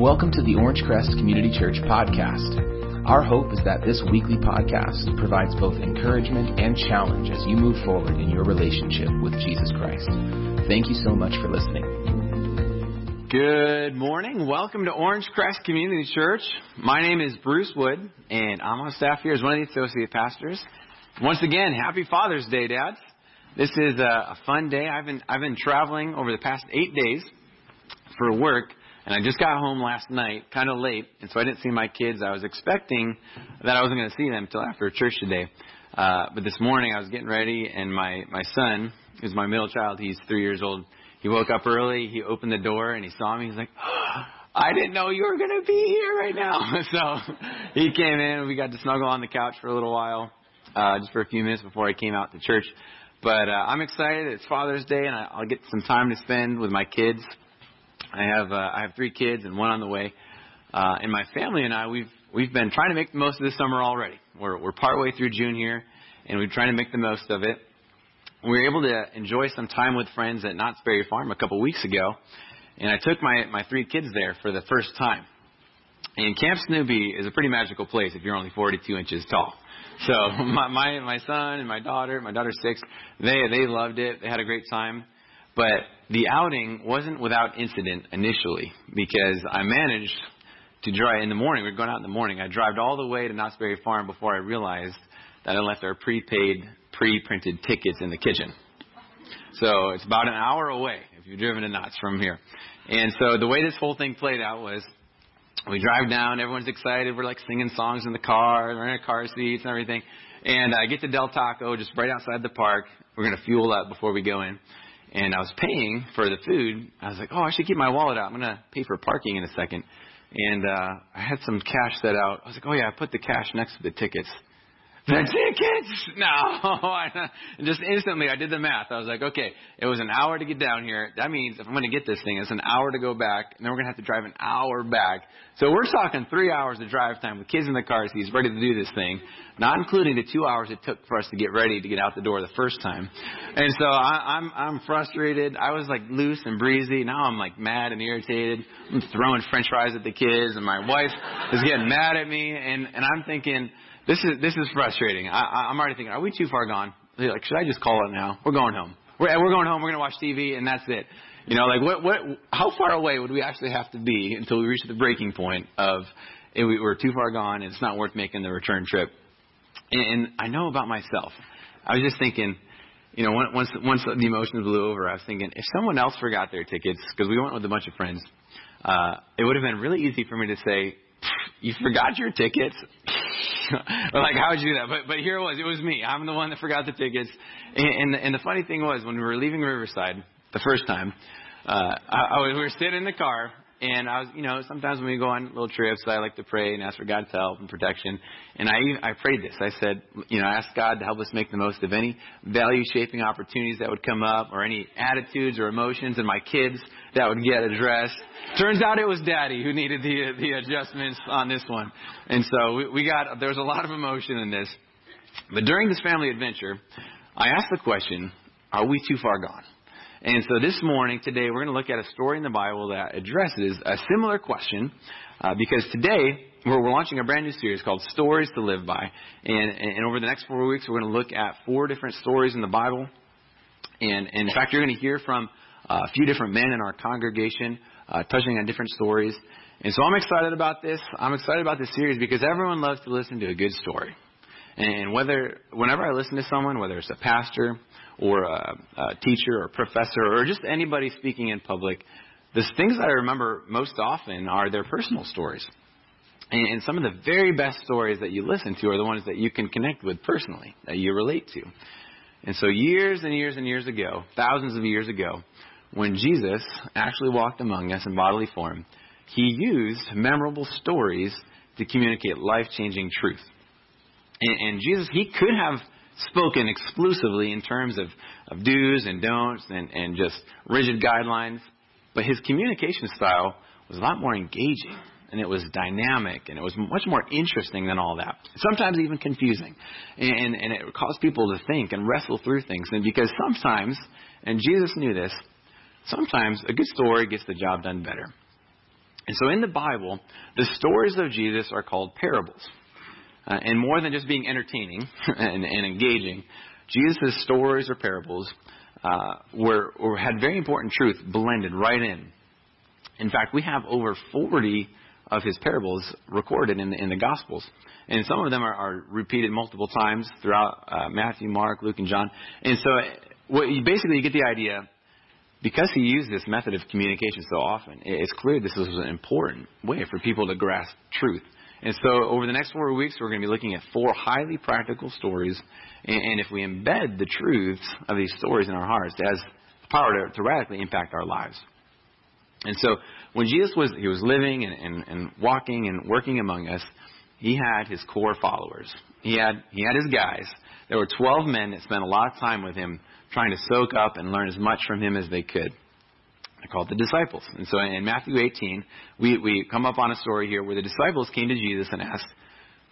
Welcome to the Orange Crest Community Church podcast. Our hope is that this weekly podcast provides both encouragement and challenge as you move forward in your relationship with Jesus Christ. Thank you so much for listening. Good morning. Welcome to Orange Crest Community Church. My name is Bruce Wood, and I'm on staff here as one of the associate pastors. Once again, happy Father's Day, Dads. This is a, fun day. I've been I've been traveling over the past eight days for work, and I just got home last night, kind of late, and so I didn't see my kids. I was expecting that I wasn't going to see them until after church today. Uh, but this morning I was getting ready, and my my son, who's my middle child, he's three years old. He woke up early. He opened the door and he saw me. He's like, oh, "I didn't know you were going to be here right now." so he came in. We got to snuggle on the couch for a little while, uh, just for a few minutes before I came out to church. But uh, I'm excited. It's Father's Day, and I'll get some time to spend with my kids. I have uh, I have three kids and one on the way. Uh, and my family and I we've we've been trying to make the most of this summer already. We're we're partway through June here, and we're trying to make the most of it. We were able to enjoy some time with friends at Knott's Berry Farm a couple weeks ago, and I took my my three kids there for the first time. And Camp Snoopy is a pretty magical place if you're only 42 inches tall. So my my my son and my daughter, my daughter's six, they they loved it. They had a great time. But the outing wasn't without incident initially because I managed to drive in the morning. We were going out in the morning. I drove all the way to Knott's Berry Farm before I realized that I left our prepaid, pre-printed tickets in the kitchen. So it's about an hour away if you've driven to Knott's from here. And so the way this whole thing played out was we drive down, everyone's excited, we're like singing songs in the car, we're in our car seats and everything. And I get to Del Taco just right outside the park. We're gonna fuel up before we go in and I was paying for the food. I was like, oh, I should keep my wallet out. I'm going to pay for parking in a second. And uh, I had some cash set out. I was like, oh, yeah, I put the cash next to the tickets. The tickets? No. just instantly, I did the math. I was like, okay, it was an hour to get down here. That means if I'm going to get this thing, it's an hour to go back, and then we're going to have to drive an hour back. So we're talking three hours of drive time with kids in the car seats, ready to do this thing, not including the two hours it took for us to get ready to get out the door the first time. And so I, I'm I'm frustrated. I was like loose and breezy. Now I'm like mad and irritated. I'm throwing French fries at the kids, and my wife is getting mad at me, and and I'm thinking this is this is frustrating. I, I'm already thinking, are we too far gone? Like, should I just call it now? We're going home. We're we're going home. We're going to watch TV, and that's it. You know, like what what? How far away would we actually have to be until we reach the breaking point of it, we, we're too far gone, and it's not worth making the return trip? And, and I know about myself. I was just thinking, you know, once once the emotions blew over, I was thinking if someone else forgot their tickets because we went with a bunch of friends, uh, it would have been really easy for me to say, "You forgot your tickets." like, how would you do that? But but here it was. It was me. I'm the one that forgot the tickets. And and the, and the funny thing was, when we were leaving Riverside the first time, uh, I, I was, we were sitting in the car, and I was, you know, sometimes when we go on little trips, I like to pray and ask for God's help and protection. And I I prayed this. I said, you know, ask God to help us make the most of any value shaping opportunities that would come up, or any attitudes or emotions in my kids that would get addressed. Turns out it was Daddy who needed the the adjustments on this one, and so we, we got there was a lot of emotion in this. But during this family adventure, I asked the question, "Are we too far gone?" And so this morning, today, we're going to look at a story in the Bible that addresses a similar question, uh, because today we're, we're launching a brand new series called Stories to Live By, and, and over the next four weeks, we're going to look at four different stories in the Bible, and, and in fact, you're going to hear from a few different men in our congregation uh, touching on different stories. And so I'm excited about this. I'm excited about this series because everyone loves to listen to a good story. And whether, whenever I listen to someone, whether it's a pastor or a, a teacher or a professor or just anybody speaking in public, the things that I remember most often are their personal stories. And, and some of the very best stories that you listen to are the ones that you can connect with personally, that you relate to. And so years and years and years ago, thousands of years ago, when Jesus actually walked among us in bodily form, he used memorable stories to communicate life changing truth. And, and, Jesus, he could have spoken exclusively in terms of, of do's and don'ts and, and just rigid guidelines, but his communication style was a lot more engaging and it was dynamic and it was much more interesting than all that. Sometimes even confusing. And, and it caused people to think and wrestle through things. And because sometimes, and Jesus knew this, sometimes a good story gets the job done better. And so in the Bible, the stories of Jesus are called parables. Uh, and more than just being entertaining and, and engaging, Jesus' stories or parables uh, were, were, had very important truth blended right in. In fact, we have over 40 of his parables recorded in the, in the Gospels. And some of them are, are repeated multiple times throughout uh, Matthew, Mark, Luke, and John. And so what you, basically you get the idea because he used this method of communication so often, it's clear this was an important way for people to grasp truth. And so over the next four weeks, we're going to be looking at four highly practical stories. And, if we embed the truths of these stories in our hearts, it has the power to, to radically impact our lives. And so when Jesus was he was living and, and, and walking and working among us, he had his core followers. He had he had his guys. There were twelve men that spent a lot of time with him trying to soak up and learn as much from him as they could. They're called the disciples. And so in Matthew 18, we, we come up on a story here where the disciples came to Jesus and asked,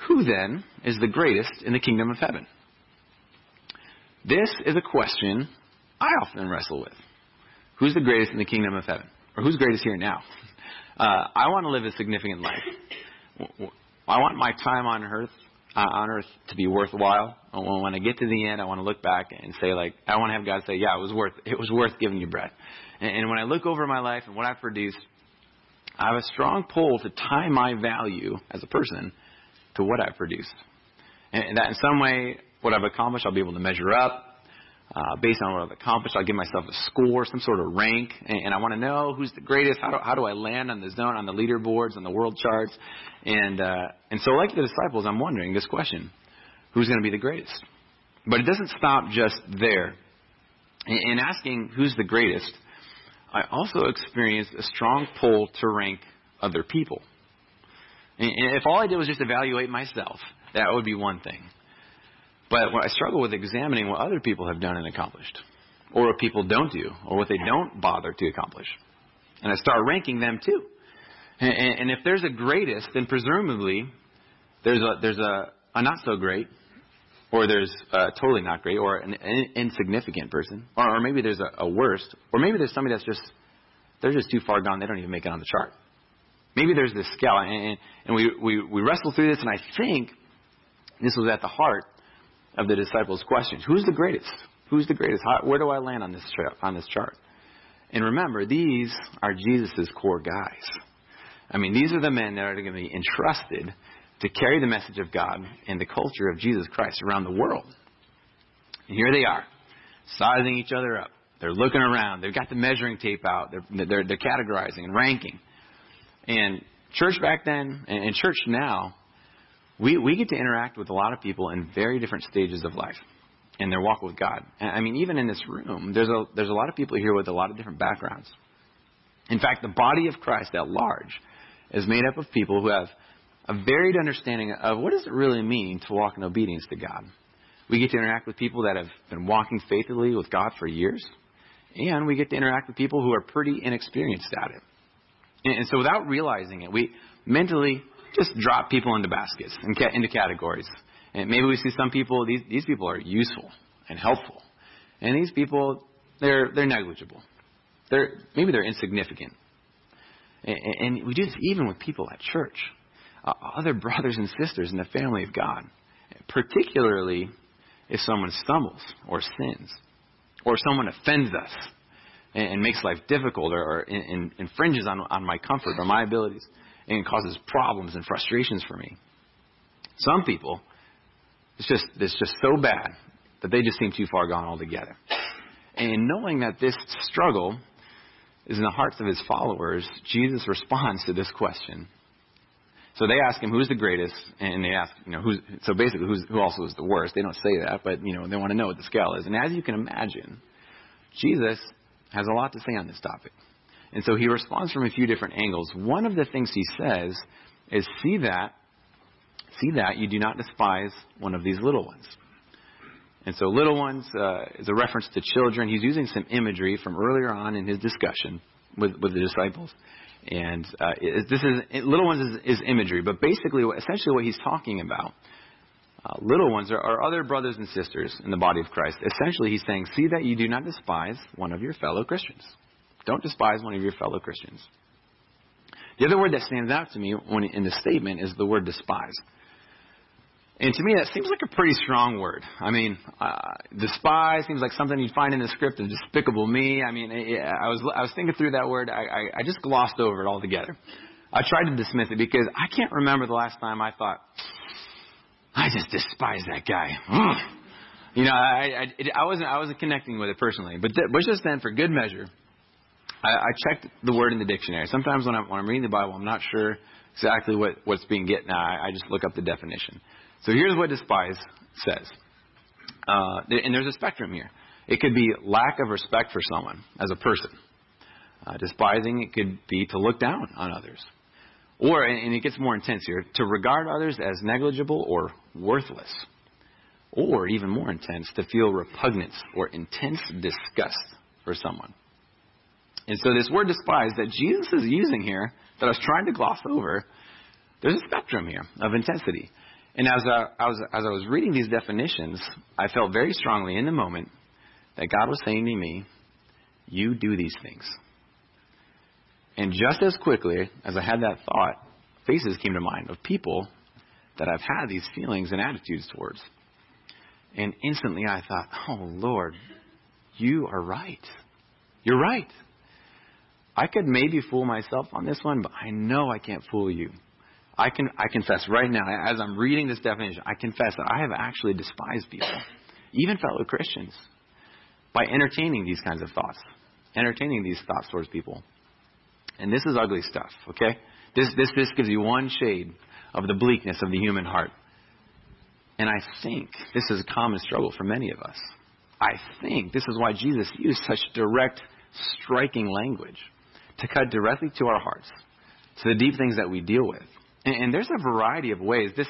Who then is the greatest in the kingdom of heaven? This is a question I often wrestle with. Who's the greatest in the kingdom of heaven? Or who's greatest here now? Uh, I want to live a significant life. I want my time on earth uh, on earth to be worthwhile. When I get to the end, I want to look back and say, like, I want to have God say, yeah, it was worth, it was worth giving you bread. And, and when I look over my life and what I've produced, I have a strong pull to tie my value as a person to what I've produced. And that in some way, what I've accomplished, I'll be able to measure up. Uh, based on what I've accomplished, I'll give myself a score, some sort of rank, and, and I want to know who's the greatest. How do, how do I land on the zone, on the leaderboards, on the world charts? And uh, and so, like the disciples, I'm wondering this question: Who's going to be the greatest? But it doesn't stop just there. In, in asking who's the greatest, I also experienced a strong pull to rank other people. And if all I did was just evaluate myself, that would be one thing. But I struggle with examining what other people have done and accomplished, or what people don't do, or what they don't bother to accomplish. And I start ranking them too. And, and if there's a greatest, then presumably there's a there's a, a not so great, or there's a totally not great, or an, an insignificant person, or, or maybe there's a, a worst, or maybe there's somebody that's just they're just too far gone; they don't even make it on the chart. Maybe there's this scale, and, and we, we we wrestle through this, and I think this was at the heart of the disciples' questions. Who's the greatest? Who's the greatest? How, where do I land on this chart, on this chart? And remember, these are Jesus' core guys. I mean, these are the men that are going to be entrusted to carry the message of God and the culture of Jesus Christ around the world. And here they are, sizing each other up. They're looking around. They've got the measuring tape out. They're, they're, they're categorizing and ranking. And church back then and church now we, we get to interact with a lot of people in very different stages of life in their walk with God. I mean, even in this room, there's a, there's a lot of people here with a lot of different backgrounds. In fact, the body of Christ at large is made up of people who have a varied understanding of what does it really mean to walk in obedience to God. We get to interact with people that have been walking faithfully with God for years, and we get to interact with people who are pretty inexperienced at it. And, and so without realizing it, we mentally just drop people into baskets and into categories. And maybe we see some people, these, these people are useful and helpful. And these people, they're, they're negligible. They're, maybe they're insignificant. And, and we do this even with people at church, uh, other brothers and sisters in the family of God, particularly if someone stumbles or sins, or someone offends us and, and makes life difficult or, or in, in, infringes on, on my comfort or my abilities and causes problems and frustrations for me. Some people, it's just, it's just so bad that they just seem too far gone altogether. And knowing that this struggle is in the hearts of his followers, Jesus responds to this question. So they ask him, who's the greatest? And they ask, you know, who's, so basically, who's, who also is the worst? They don't say that, but, you know, they want to know what the scale is. And as you can imagine, Jesus has a lot to say on this topic. And so he responds from a few different angles. One of the things he says is, see that, see that you do not despise one of these little ones. And so little ones uh, is a reference to children. He's using some imagery from earlier on in his discussion with, with the disciples. And uh, it, this is it, little ones is, is, imagery, but basically, essentially, what he's talking about, uh, little ones are, are other brothers and sisters in the body of Christ. Essentially, he's saying, "See that you do not despise one of your fellow Christians." Don't despise one of your fellow Christians. The other word that stands out to me when in the statement is the word despise. And to me, that seems like a pretty strong word. I mean, uh, despise seems like something you'd find in the script of Despicable Me. I mean, I was I was thinking through that word. I, I, I just glossed over it altogether. I tried to dismiss it because I can't remember the last time I thought, I just despise that guy. You know, I I, it, I wasn't I wasn't connecting with it personally, but th- but just then, for good measure, I, I checked the word in the dictionary. Sometimes when I'm when I'm reading the Bible, I'm not sure exactly what what's being getting at. I, I just look up the definition. So here's what despise says. Uh, and there's a spectrum here. It could be lack of respect for someone as a person. Uh, despising, it could be to look down on others. Or, and it gets more intense here, to regard others as negligible or worthless. Or, even more intense, to feel repugnance or intense disgust for someone. And so, this word despise that Jesus is using here, that I was trying to gloss over, there's a spectrum here of intensity. And as I, I was, as I was reading these definitions, I felt very strongly in the moment that God was saying to me, You do these things. And just as quickly as I had that thought, faces came to mind of people that I've had these feelings and attitudes towards. And instantly I thought, Oh Lord, you are right. You're right. I could maybe fool myself on this one, but I know I can't fool you. I can I confess right now, as I'm reading this definition, I confess that I have actually despised people, even fellow Christians, by entertaining these kinds of thoughts, entertaining these thoughts towards people. And this is ugly stuff, okay? This this this gives you one shade of the bleakness of the human heart. And I think this is a common struggle for many of us. I think this is why Jesus used such direct, striking language to cut directly to our hearts, to the deep things that we deal with. And, and there's a variety of ways. This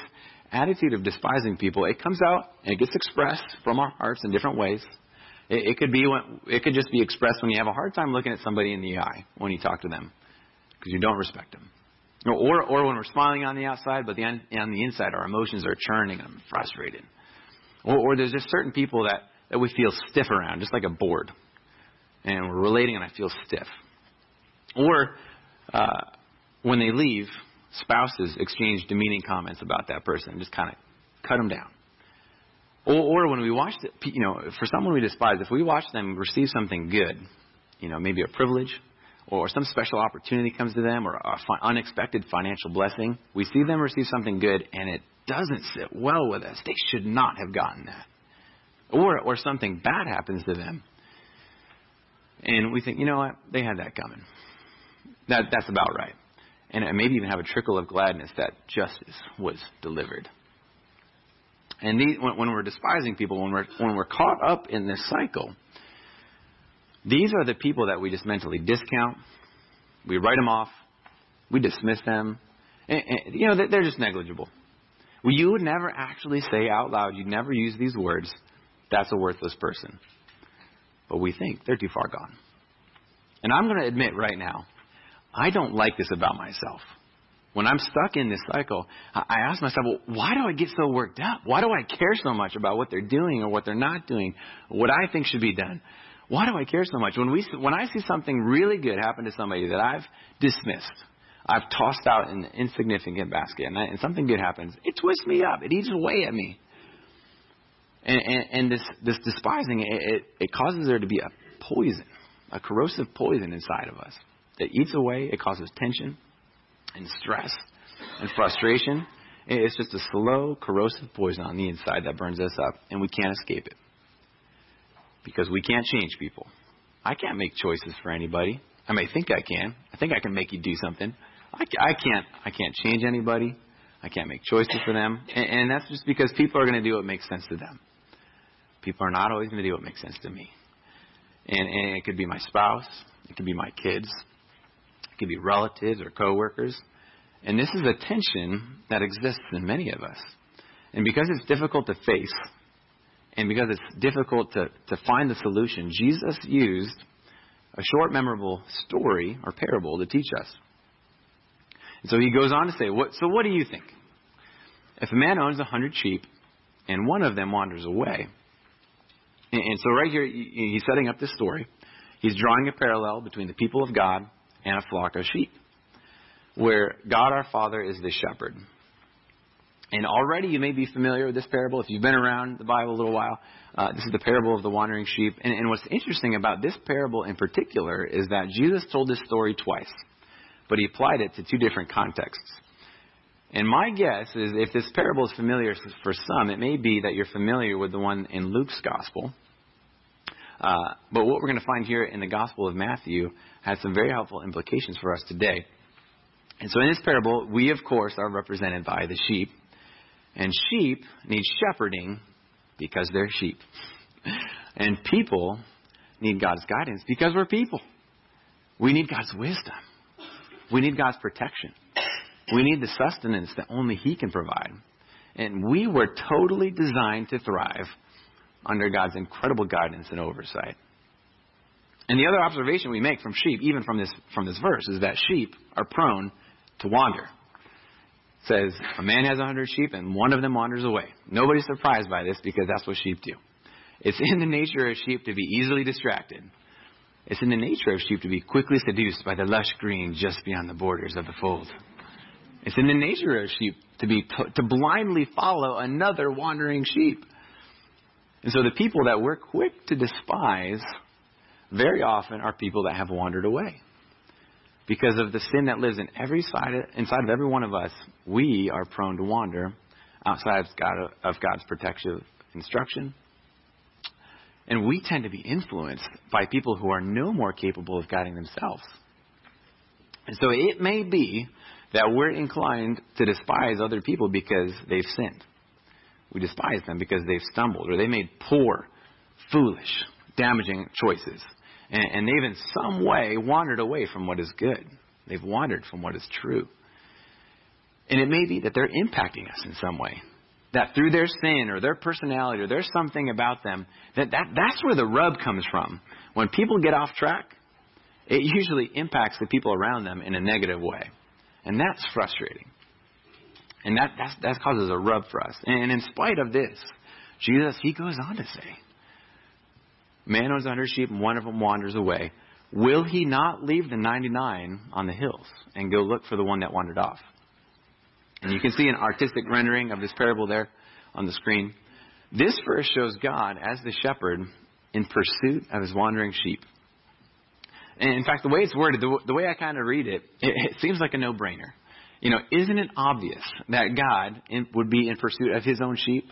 attitude of despising people, it comes out and it gets expressed from our hearts in different ways. It, it could be when, it could just be expressed when you have a hard time looking at somebody in the eye when you talk to them because you don't respect them. Or, or when we're smiling on the outside, but the, on the inside our emotions are churning and frustrated. Or, or there's just certain people that, that we feel stiff around, just like a board. And we're relating and I feel stiff. Or uh, when they leave, spouses exchange demeaning comments about that person, and just kind of cut them down. Or, or when we watch, the, you know, for someone we despise, if we watch them receive something good, you know, maybe a privilege, or some special opportunity comes to them, or an fi- unexpected financial blessing, we see them receive something good, and it doesn't sit well with us. They should not have gotten that. Or, or something bad happens to them, and we think, you know what, they had that coming. That, that's about right and maybe even have a trickle of gladness that justice was delivered. And these, when, when we're despising people, when we're, when we're caught up in this cycle, these are the people that we just mentally discount. We write them off. We dismiss them. And, and, you know, they're just negligible. Well, you would never actually say out loud, you'd never use these words, that's a worthless person. But we think they're too far gone. And I'm going to admit right now, I don't like this about myself. When I'm stuck in this cycle, I ask myself, well, why do I get so worked up? Why do I care so much about what they're doing or what they're not doing, what I think should be done? Why do I care so much? When, we, when I see something really good happen to somebody that I've dismissed, I've tossed out in the insignificant basket, and, I, and something good happens, it twists me up. It eats away at me. And, and, and this, this despising, it, it, it causes there to be a poison, a corrosive poison inside of us that eats away. It causes tension and stress and frustration. It's just a slow, corrosive poison on the inside that burns us up, and we can't escape it. Because we can't change people. I can't make choices for anybody. I may think I can. I think I can make you do something. I, I can't. I can't change anybody. I can't make choices for them, and, and that's just because people are going to do what makes sense to them. People are not always going to do what makes sense to me. And, and it could be my spouse. It could be my kids could be relatives or coworkers. And this is a tension that exists in many of us. And because it's difficult to face, and because it's difficult to, to find the solution, Jesus used a short, memorable story or parable to teach us. And so he goes on to say, what, So what do you think? If a man owns a hundred sheep and one of them wanders away, and, and so right here, he's setting up this story. He's drawing a parallel between the people of God and a flock of sheep. where God our Father is the shepherd. And already you may be familiar with this parable if you've been around the Bible a little while. Uh, this is the parable of the wandering sheep. And, and what's interesting about this parable in particular is that Jesus told this story twice, but he applied it to two different contexts. And my guess is if this parable is familiar for some, it may be that you're familiar with the one in Luke's gospel. Uh, but what we're going to find here in the Gospel of Matthew has some very helpful implications for us today. And so in this parable, we of course are represented by the sheep. And sheep need shepherding because they're sheep. And people need God's guidance because we're people. We need God's wisdom. We need God's protection. We need the sustenance that only He can provide. And we were totally designed to thrive under God's incredible guidance and oversight. And the other observation we make from sheep, even from this, from this verse, is that sheep are prone to wander. It says, A man has a hundred sheep and one of them wanders away. Nobody's surprised by this because that's what sheep do. It's in the nature of sheep to be easily distracted. It's in the nature of sheep to be quickly seduced by the lush green just beyond the borders of the fold. It's in the nature of sheep to be to blindly follow another wandering sheep. And so the people that we're quick to despise very often are people that have wandered away. Because of the sin that lives in every side inside of every one of us, we are prone to wander outside of, God, of God's protective instruction. And we tend to be influenced by people who are no more capable of guiding themselves. And so it may be that we're inclined to despise other people because they've sinned. We despise them because they've stumbled or they made poor, foolish, damaging choices. And, and they've in some way wandered away from what is good. They've wandered from what is true. And it may be that they're impacting us in some way. That through their sin or their personality or there's something about them, that, that that's where the rub comes from. When people get off track, it usually impacts the people around them in a negative way. And that's frustrating. And that, that causes a rub for us. And in spite of this, Jesus, he goes on to say, Man owns hundred sheep and one of them wanders away. Will he not leave the 99 on the hills and go look for the one that wandered off? And you can see an artistic rendering of this parable there on the screen. This verse shows God as the shepherd in pursuit of his wandering sheep. And in fact, the way it's worded, the, the way I kind of read it, it, it seems like a no brainer. You know, isn't it obvious that God in, would be in pursuit of his own sheep?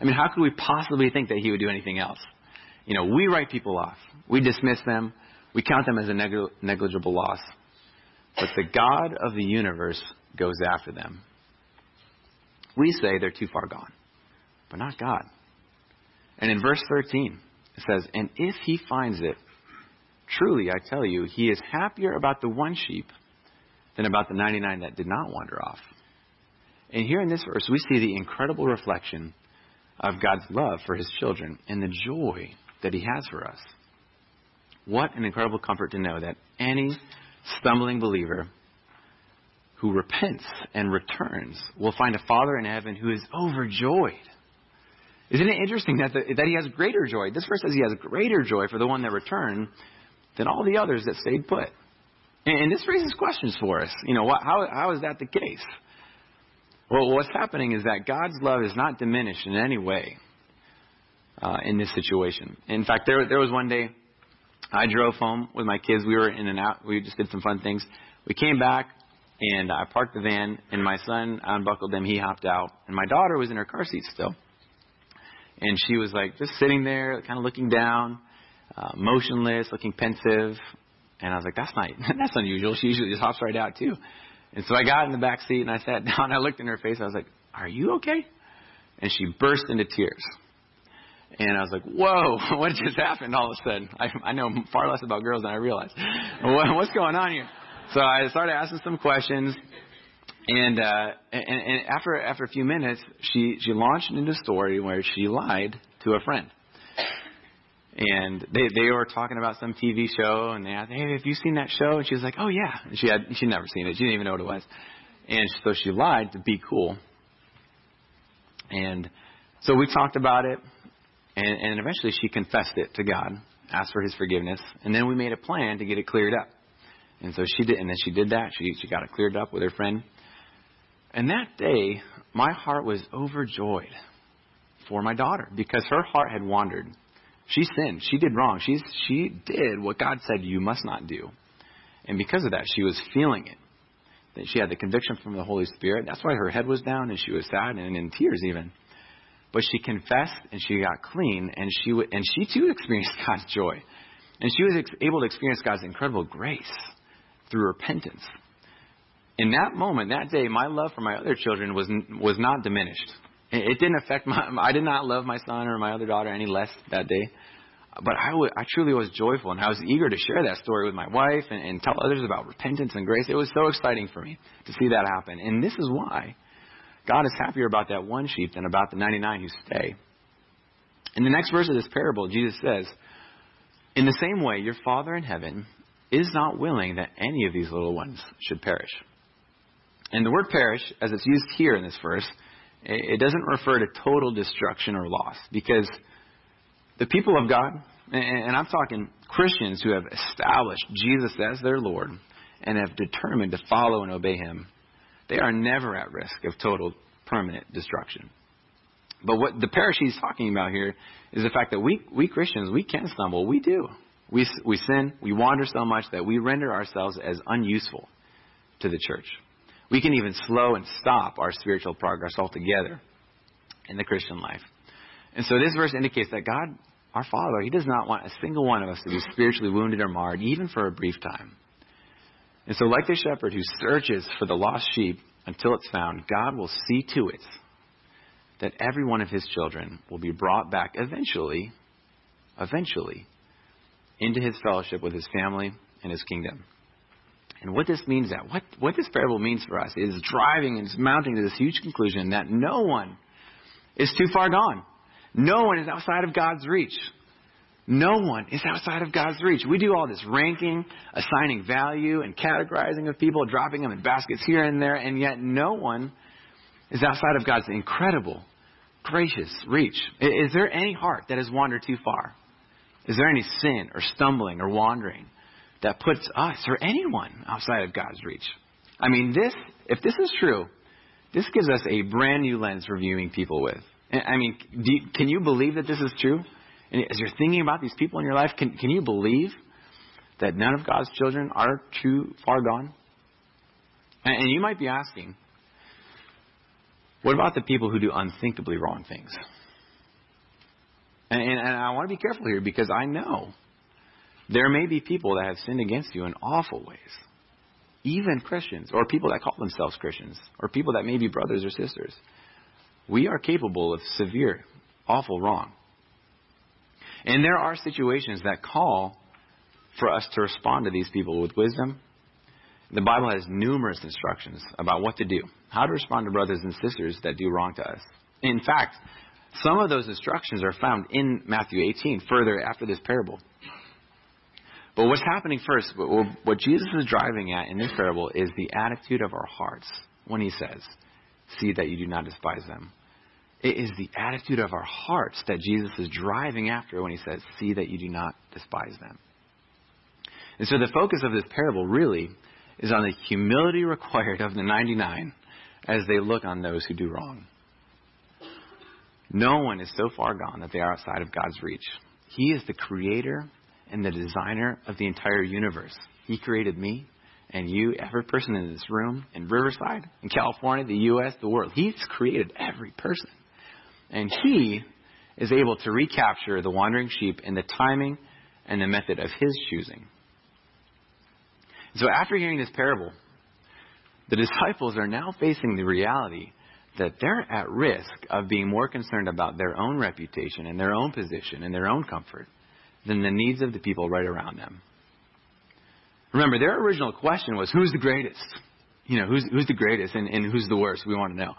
I mean, how could we possibly think that he would do anything else? You know, we write people off. We dismiss them. We count them as a negli- negligible loss. But the God of the universe goes after them. We say they're too far gone, but not God. And in verse 13, it says, And if he finds it, truly I tell you, he is happier about the one sheep than about the 99 that did not wander off. And here in this verse, we see the incredible reflection of God's love for his children and the joy that he has for us. What an incredible comfort to know that any stumbling believer who repents and returns will find a Father in heaven who is overjoyed. Isn't it interesting that, the, that he has greater joy? This verse says he has greater joy for the one that returned than all the others that stayed put. And, and this raises questions for us. You know, how, how is that the case? Well, what's happening is that God's love is not diminished in any way uh, in this situation. In fact, there there was one day I drove home with my kids. We were in and out. We just did some fun things. We came back and I parked the van, and my son unbuckled them. He hopped out, and my daughter was in her car seat still, and she was like just sitting there, kind of looking down, uh, motionless, looking pensive. And I was like, that's not that's unusual. She usually just hops right out too. And so I got in the back seat and I sat down. I looked in her face. I was like, "Are you okay?" And she burst into tears. And I was like, whoa, what just happened all of a sudden? I, I know far less about girls than I realized. What, what's going on here? So I started asking some questions. And, uh, and, and after, after a few minutes, she, she launched into a story where she lied to a friend. And they, they were talking about some TV show, and they asked, hey, have you seen that show? And she was like, oh, yeah. And she had, she'd never seen it. She didn't even know what it was. And so she lied to be cool. And so we talked about it. And, and eventually she confessed it to God, asked for his forgiveness, and then we made a plan to get it cleared up. And so she did, and then she did that. She she got it cleared up with her friend. And that day, my heart was overjoyed for my daughter because her heart had wandered. She sinned. She did wrong. She's, she did what God said you must not do. And because of that, she was feeling it. That she had the conviction from the Holy Spirit. That's why her head was down and she was sad and in tears even. But she confessed and she got clean and she and she too experienced God's joy. And she was ex- able to experience God's incredible grace through repentance. In that moment, that day, my love for my other children was was not diminished. It didn't affect my. I did not love my son or my other daughter any less that day. But I, w- I truly was joyful, and I was eager to share that story with my wife and, and tell others about repentance and grace. It was so exciting for me to see that happen. And this is why God is happier about that one sheep than about the 99 who stay. In the next verse of this parable, Jesus says, In the same way, your Father in heaven is not willing that any of these little ones should perish. And the word perish, as it's used here in this verse, it doesn't refer to total destruction or loss because the people of God, and I'm talking Christians who have established Jesus as their Lord and have determined to follow and obey Him, they are never at risk of total permanent destruction. But what the parish he's talking about here is the fact that we, we Christians, we can stumble. We do. We, we sin, we wander so much that we render ourselves as unuseful to the church. We can even slow and stop our spiritual progress altogether in the Christian life. And so this verse indicates that God, our Father, He does not want a single one of us to be spiritually wounded or marred, even for a brief time. And so, like the shepherd who searches for the lost sheep until it's found, God will see to it that every one of His children will be brought back eventually, eventually, into His fellowship with His family and His kingdom. And what this means that what, what this parable means for us is driving and mounting to this huge conclusion that no one is too far gone. No one is outside of God's reach. No one is outside of God's reach. We do all this ranking, assigning value, and categorizing of people, dropping them in baskets here and there, and yet no one is outside of God's incredible, gracious reach. Is there any heart that has wandered too far? Is there any sin or stumbling or wandering that puts us or anyone outside of God's reach. I mean, this, if this is true, this gives us a brand new lens for viewing people with. I mean, you, can you believe that this is true? As you're thinking about these people in your life, can, can you believe that none of God's children are too far gone? And, and you might be asking, what about the people who do unthinkably wrong things? And, and, and I want to be careful here because I know there may be people that have sinned against you in awful ways. Even Christians, or people that call themselves Christians, or people that may be brothers or sisters. We are capable of severe, awful wrong. And there are situations that call for us to respond to these people with wisdom. The Bible has numerous instructions about what to do, how to respond to brothers and sisters that do wrong to us. In fact, some of those instructions are found in Matthew 18, further after this parable. But what's happening first, what Jesus is driving at in this parable is the attitude of our hearts when he says, See that you do not despise them. It is the attitude of our hearts that Jesus is driving after when he says, See that you do not despise them. And so the focus of this parable really is on the humility required of the 99 as they look on those who do wrong. No one is so far gone that they are outside of God's reach. He is the creator and the designer of the entire universe. He created me and you, every person in this room, in Riverside, in California, the U.S., the world. He's created every person. And He is able to recapture the wandering sheep in the timing and the method of His choosing. So after hearing this parable, the disciples are now facing the reality that they're at risk of being more concerned about their own reputation and their own position and their own comfort than the needs of the people right around them. Remember, their original question was, who's the greatest? You know, who's, who's the greatest and, and who's the worst? We want to know.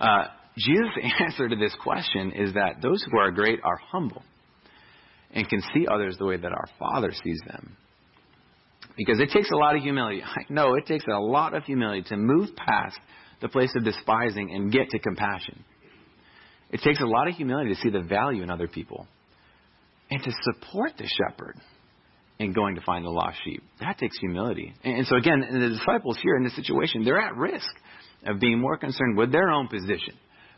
Uh, Jesus' answer to this question is that those who are great are humble and can see others the way that our Father sees them. Because it takes a lot of humility. I know it takes a lot of humility to move past the place of despising and get to compassion. It takes a lot of humility to see the value in other people and to support the shepherd and going to find the lost sheep. That takes humility. And, and so again, the disciples here in this situation, they're at risk of being more concerned with their own position,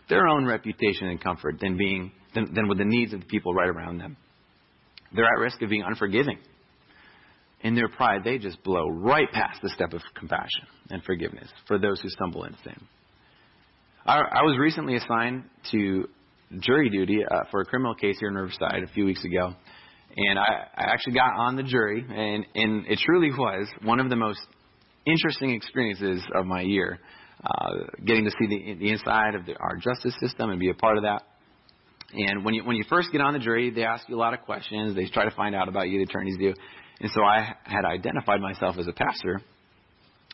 their own reputation and comfort than being than, than with the needs of the people right around them. They're at risk of being unforgiving. In their pride, they just blow right past the step of compassion and forgiveness for those who stumble into sin. I, I was recently assigned to jury duty uh, for a criminal case here in Riverside a few weeks ago, and I, I actually got on the jury, and, and it truly was one of the most interesting experiences of my year. Uh, getting to see the, the inside of the, our justice system and be a part of that. And when you when you first get on the jury, they ask you a lot of questions. They try to find out about you. The attorneys do. And so I had identified myself as a pastor.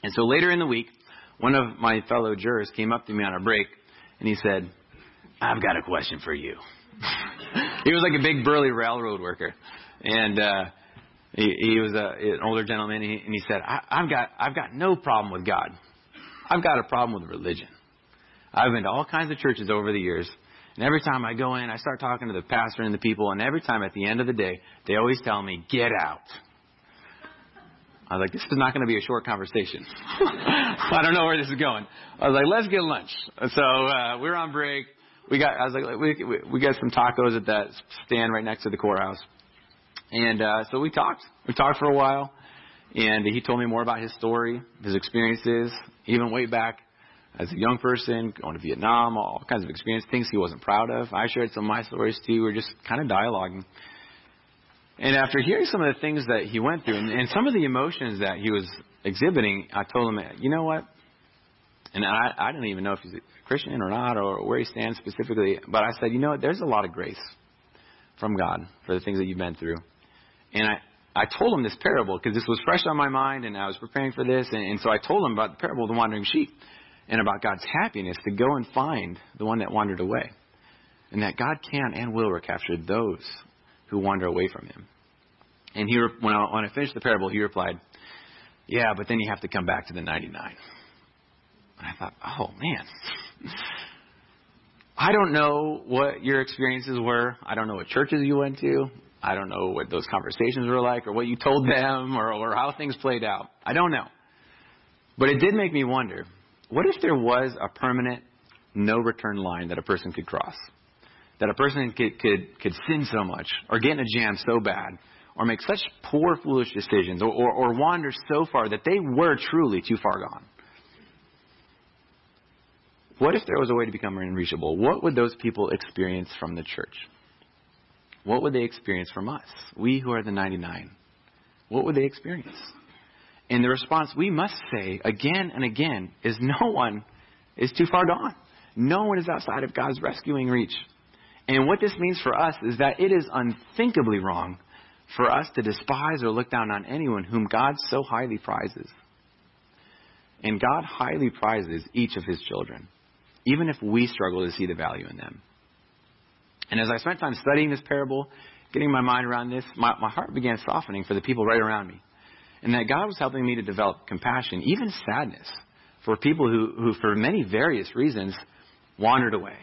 And so later in the week, one of my fellow jurors came up to me on a break, and he said, "I've got a question for you." he was like a big burly railroad worker, and uh, he, he was a, an older gentleman, and he, and he said, I, "I've got I've got no problem with God. I've got a problem with religion. I've been to all kinds of churches over the years." And every time I go in, I start talking to the pastor and the people, and every time at the end of the day, they always tell me, get out. I was like, this is not going to be a short conversation. I don't know where this is going. I was like, let's get lunch. So uh, we're on break we got I was like we we got some tacos at that stand right next to the courthouse, and uh, so we talked. We talked for a while, and he told me more about his story, his experiences, even way back as a young person going to Vietnam, all kinds of experience, things he wasn't proud of. I shared some of my stories too. We were just kind of dialoguing. And after hearing some of the things that he went through and, and some of the emotions that he was exhibiting, I told him, you know what? And I, I didn't even know if he's a Christian or not or where he stands specifically. But I said, you know? There's a lot of grace from God for the things that you've been through. And I, I told him this parable because this was fresh on my mind and I was preparing for this. And, and so I told him about the parable of the wandering sheep and about God's happiness to go and find the one that wandered away. And that God can and will recapture those who wander away from him. And he, when I, when I finished the parable, he replied, Yeah, but then you have to come back to the 99. I thought, oh man. I don't know what your experiences were. I don't know what churches you went to. I don't know what those conversations were like or what you told them or, or how things played out. I don't know. But it did make me wonder what if there was a permanent no return line that a person could cross? That a person could, could, could sin so much or get in a jam so bad or make such poor, foolish decisions or, or, or wander so far that they were truly too far gone. What if there was a way to become unreachable? What would those people experience from the church? What would they experience from us? We who are the 99. What would they experience? And the response we must say again and again is no one is too far gone. No one is outside of God's rescuing reach. And what this means for us is that it is unthinkably wrong for us to despise or look down on anyone whom God so highly prizes. And God highly prizes each of his children even if we struggle to see the value in them. And as I spent time studying this parable, getting my mind around this, my, my heart began softening for the people right around me. And that God was helping me to develop compassion, even sadness, for people who, who for many various reasons, wandered away,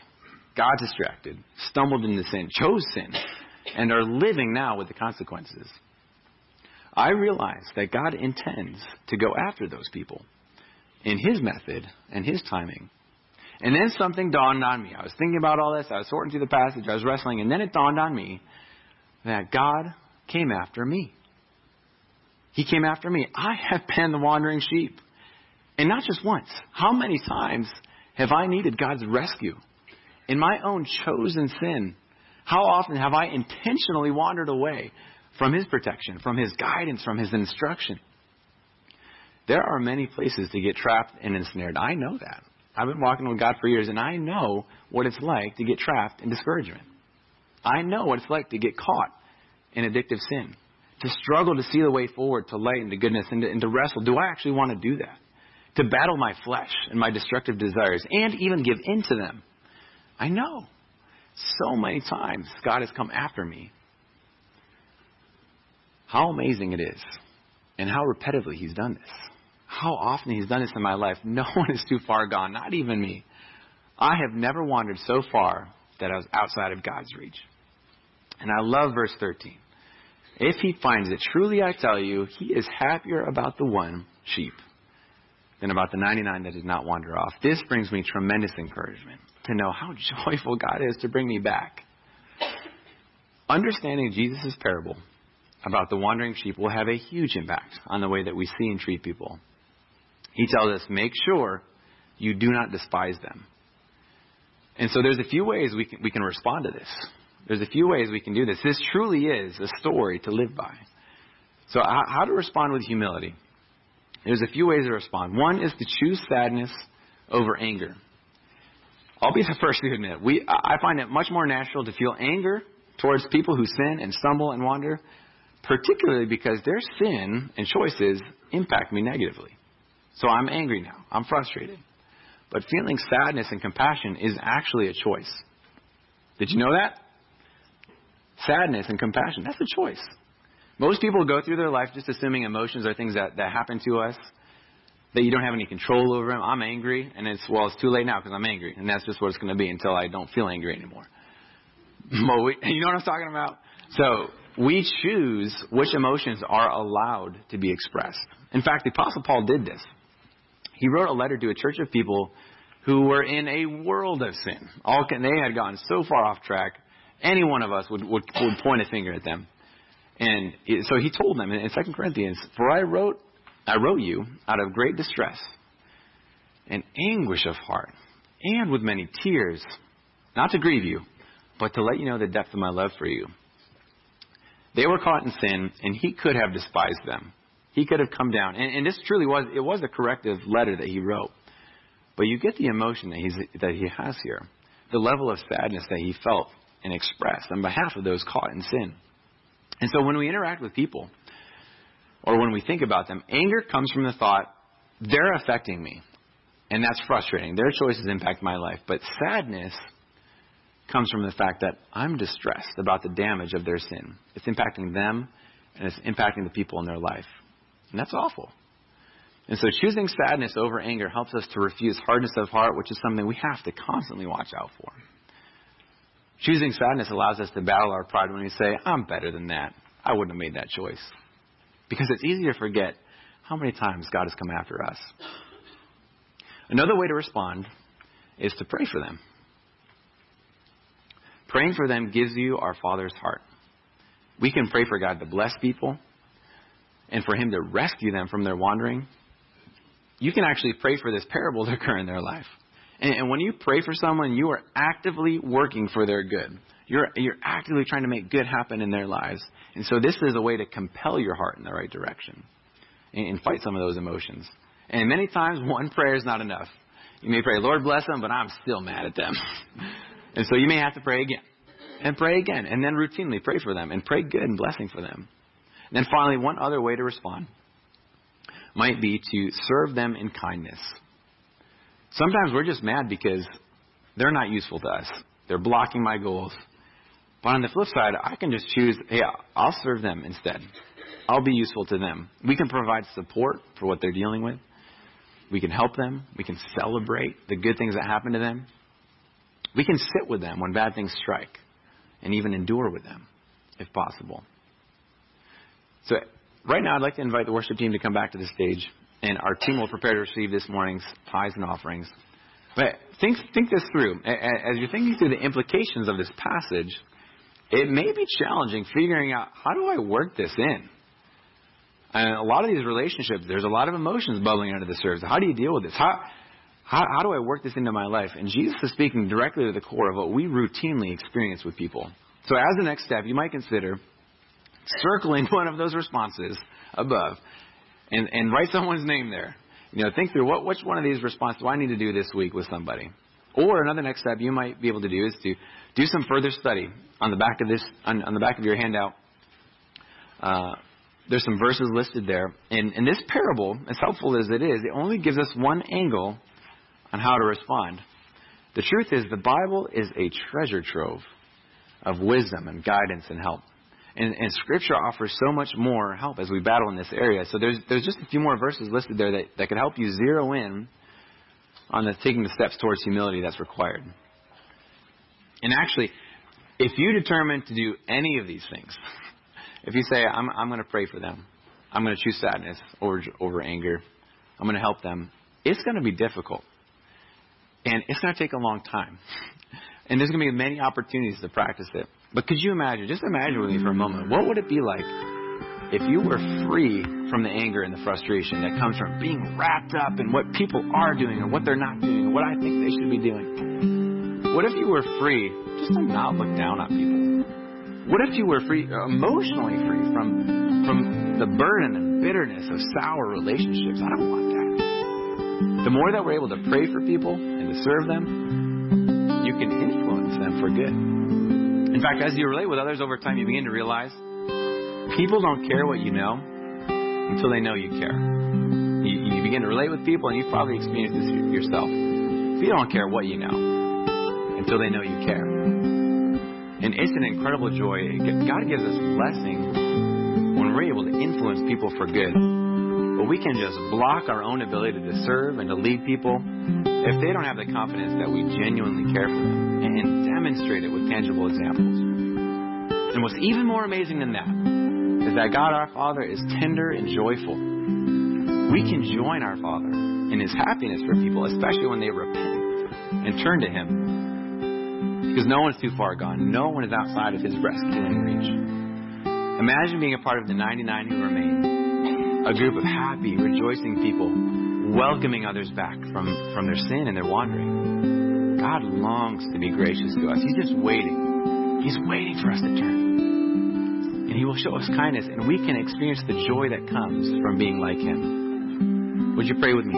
got distracted, stumbled into sin, chose sin, and are living now with the consequences. I realized that God intends to go after those people in His method and His timing. And then something dawned on me. I was thinking about all this. I was sorting through the passage. I was wrestling. And then it dawned on me that God came after me. He came after me. I have been the wandering sheep. And not just once. How many times have I needed God's rescue? In my own chosen sin, how often have I intentionally wandered away from His protection, from His guidance, from His instruction? There are many places to get trapped and ensnared. I know that. I've been walking with God for years, and I know what it's like to get trapped in discouragement. I know what it's like to get caught in addictive sin, to struggle to see the way forward to light and to goodness, and to, and to wrestle. Do I actually want to do that? To battle my flesh and my destructive desires, and even give in to them. I know. So many times God has come after me. How amazing it is, and how repetitively He's done this how often He's done this in my life. No one is too far gone, not even me. I have never wandered so far that I was outside of God's reach. And I love verse 13. If he finds it, truly I tell you, he is happier about the one sheep than about the 99 that did not wander off. This brings me tremendous encouragement to know how joyful God is to bring me back. Understanding Jesus' parable about the wandering sheep will have a huge impact on the way that we see and treat people. He tells us, make sure you do not despise them. And so there's a few ways we can, we can respond to this. There's a few ways we can do this. This truly is a story to live by. So, how to respond with humility? There's a few ways to respond. One is to choose sadness over anger. I'll be the first to admit, we, I find it much more natural to feel anger towards people who sin and stumble and wander, particularly because their sin and choices impact me negatively. So I'm angry now. I'm frustrated. But feeling sadness and compassion is actually a choice. Did you know that? Sadness and compassion, that's a choice. Most people go through their life just assuming emotions are things that, that happen to us, that you don't have any control over them. I'm angry, and it's, well, it's too late now because I'm angry. And that's just what it's going to be until I don't feel angry anymore. But we, you know what I'm talking about? So we choose which emotions are allowed to be expressed. In fact, the Apostle Paul did this. He wrote a letter to a church of people who were in a world of sin. All they had gone so far off track, any one of us would, would, would point a finger at them. And so he told them in 2 Corinthians, For I wrote, I wrote you out of great distress and anguish of heart, and with many tears, not to grieve you, but to let you know the depth of my love for you. They were caught in sin, and he could have despised them. He could have come down. And, and this truly was, it was a corrective letter that he wrote. But you get the emotion that, he's, that he has here, the level of sadness that he felt and expressed on behalf of those caught in sin. And so when we interact with people, or when we think about them, anger comes from the thought, they're affecting me. And that's frustrating. Their choices impact my life. But sadness comes from the fact that I'm distressed about the damage of their sin. It's impacting them, and it's impacting the people in their life. And that's awful. And so choosing sadness over anger helps us to refuse hardness of heart, which is something we have to constantly watch out for. Choosing sadness allows us to battle our pride when we say, I'm better than that. I wouldn't have made that choice. Because it's easy to forget how many times God has come after us. Another way to respond is to pray for them. Praying for them gives you our Father's heart. We can pray for God to bless people and for Him to rescue them from their wandering. You can actually pray for this parable to occur in their life. And, and when you pray for someone, you are actively working for their good. You're, you're actively trying to make good happen in their lives. And so this is a way to compel your heart in the right direction and, and fight some of those emotions. And many times, one prayer is not enough. You may pray, Lord bless them, but I'm still mad at them. and so you may have to pray again. And pray again. And then routinely pray for them and pray good and blessing for them. And then finally, one other way to respond might be to serve them in kindness. Sometimes we're just mad because they're not useful to us. They're blocking my goals. But on the flip side, I can just choose, hey, I'll serve them instead. I'll be useful to them. We can provide support for what they're dealing with. We can help them. We can celebrate the good things that happen to them. We can sit with them when bad things strike and even endure with them if possible. So, right now, I'd like to invite the worship team to come back to the stage and our team will prepare to receive this morning's tithes and offerings. But think, think this through. As you're thinking through the implications of this passage, it may be challenging figuring out how do I work this in? And a lot of these relationships, there's a lot of emotions bubbling under the surface. How do you deal with this? How, how, how do I work this into my life? And Jesus is speaking directly to the core of what we routinely experience with people. So, as the next step, you might consider circling one of those responses above and, and write someone's name there. You know, think through what, which one of these responses do I need to do this week with somebody? Or another next step you might be able to do is to do some further study on the back of this on, on the back of your handout. Uh, there's some verses listed there, and, and this parable, as helpful as it is, it only gives us one angle on how to respond. The truth is, the Bible is a treasure trove of wisdom and guidance and help. And, and Scripture offers so much more help as we battle in this area. So there's, there's just a few more verses listed there that, that could help you zero in on the, taking the steps towards humility that's required. And actually, if you determine to do any of these things, if you say, I'm, I'm going to pray for them, I'm going to choose sadness over, over anger, I'm going to help them, it's going to be difficult. And it's going to take a long time. And there's going to be many opportunities to practice it. But could you imagine, just imagine with me for a moment, what would it be like if you were free from the anger and the frustration that comes from being wrapped up in what people are doing or what they're not doing or what I think they should be doing? What if you were free just to not look down on people? What if you were free, emotionally free from from the burden and bitterness of sour relationships? I don't want that. The more that we're able to pray for people and to serve them, you can influence them for good. In fact, as you relate with others over time, you begin to realize People don't care what you know until they know you care. You, you begin to relate with people, and you've probably experienced this yourself. People don't care what you know until they know you care. And it's an incredible joy. God gives us blessing when we're able to influence people for good. But we can just block our own ability to serve and to lead people if they don't have the confidence that we genuinely care for them and demonstrate it with tangible examples. And what's even more amazing than that is that God our Father is tender and joyful. We can join our Father in His happiness for people, especially when they repent and turn to Him. Because no one's too far gone. No one is outside of His rescuing reach. Imagine being a part of the 99 who remain, a group of happy, rejoicing people, welcoming others back from, from their sin and their wandering. God longs to be gracious to us. He's just waiting. He's waiting for us to turn and He will show us kindness, and we can experience the joy that comes from being like Him. Would you pray with me?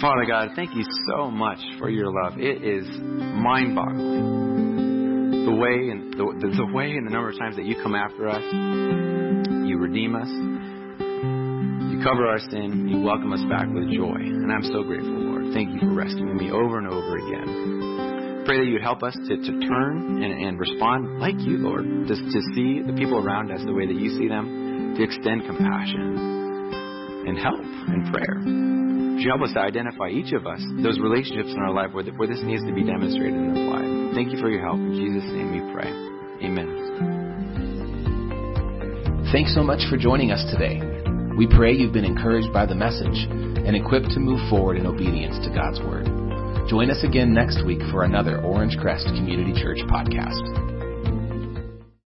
Father God, thank you so much for your love. It is mind boggling. The way and the, the, way and the number of times that you come after us, you redeem us, you cover our sin, you welcome us back with joy. And I'm so grateful. Thank you for rescuing me over and over again pray that you would help us to, to turn and, and respond like you, Lord, to, to see the people around us the way that you see them, to extend compassion and help and prayer. You help us to identify each of us those relationships in our life where, where this needs to be demonstrated and applied? Thank you for your help. In Jesus' name we pray. Amen. Thanks so much for joining us today. We pray you've been encouraged by the message and equipped to move forward in obedience to God's Word. Join us again next week for another Orange Crest Community Church podcast.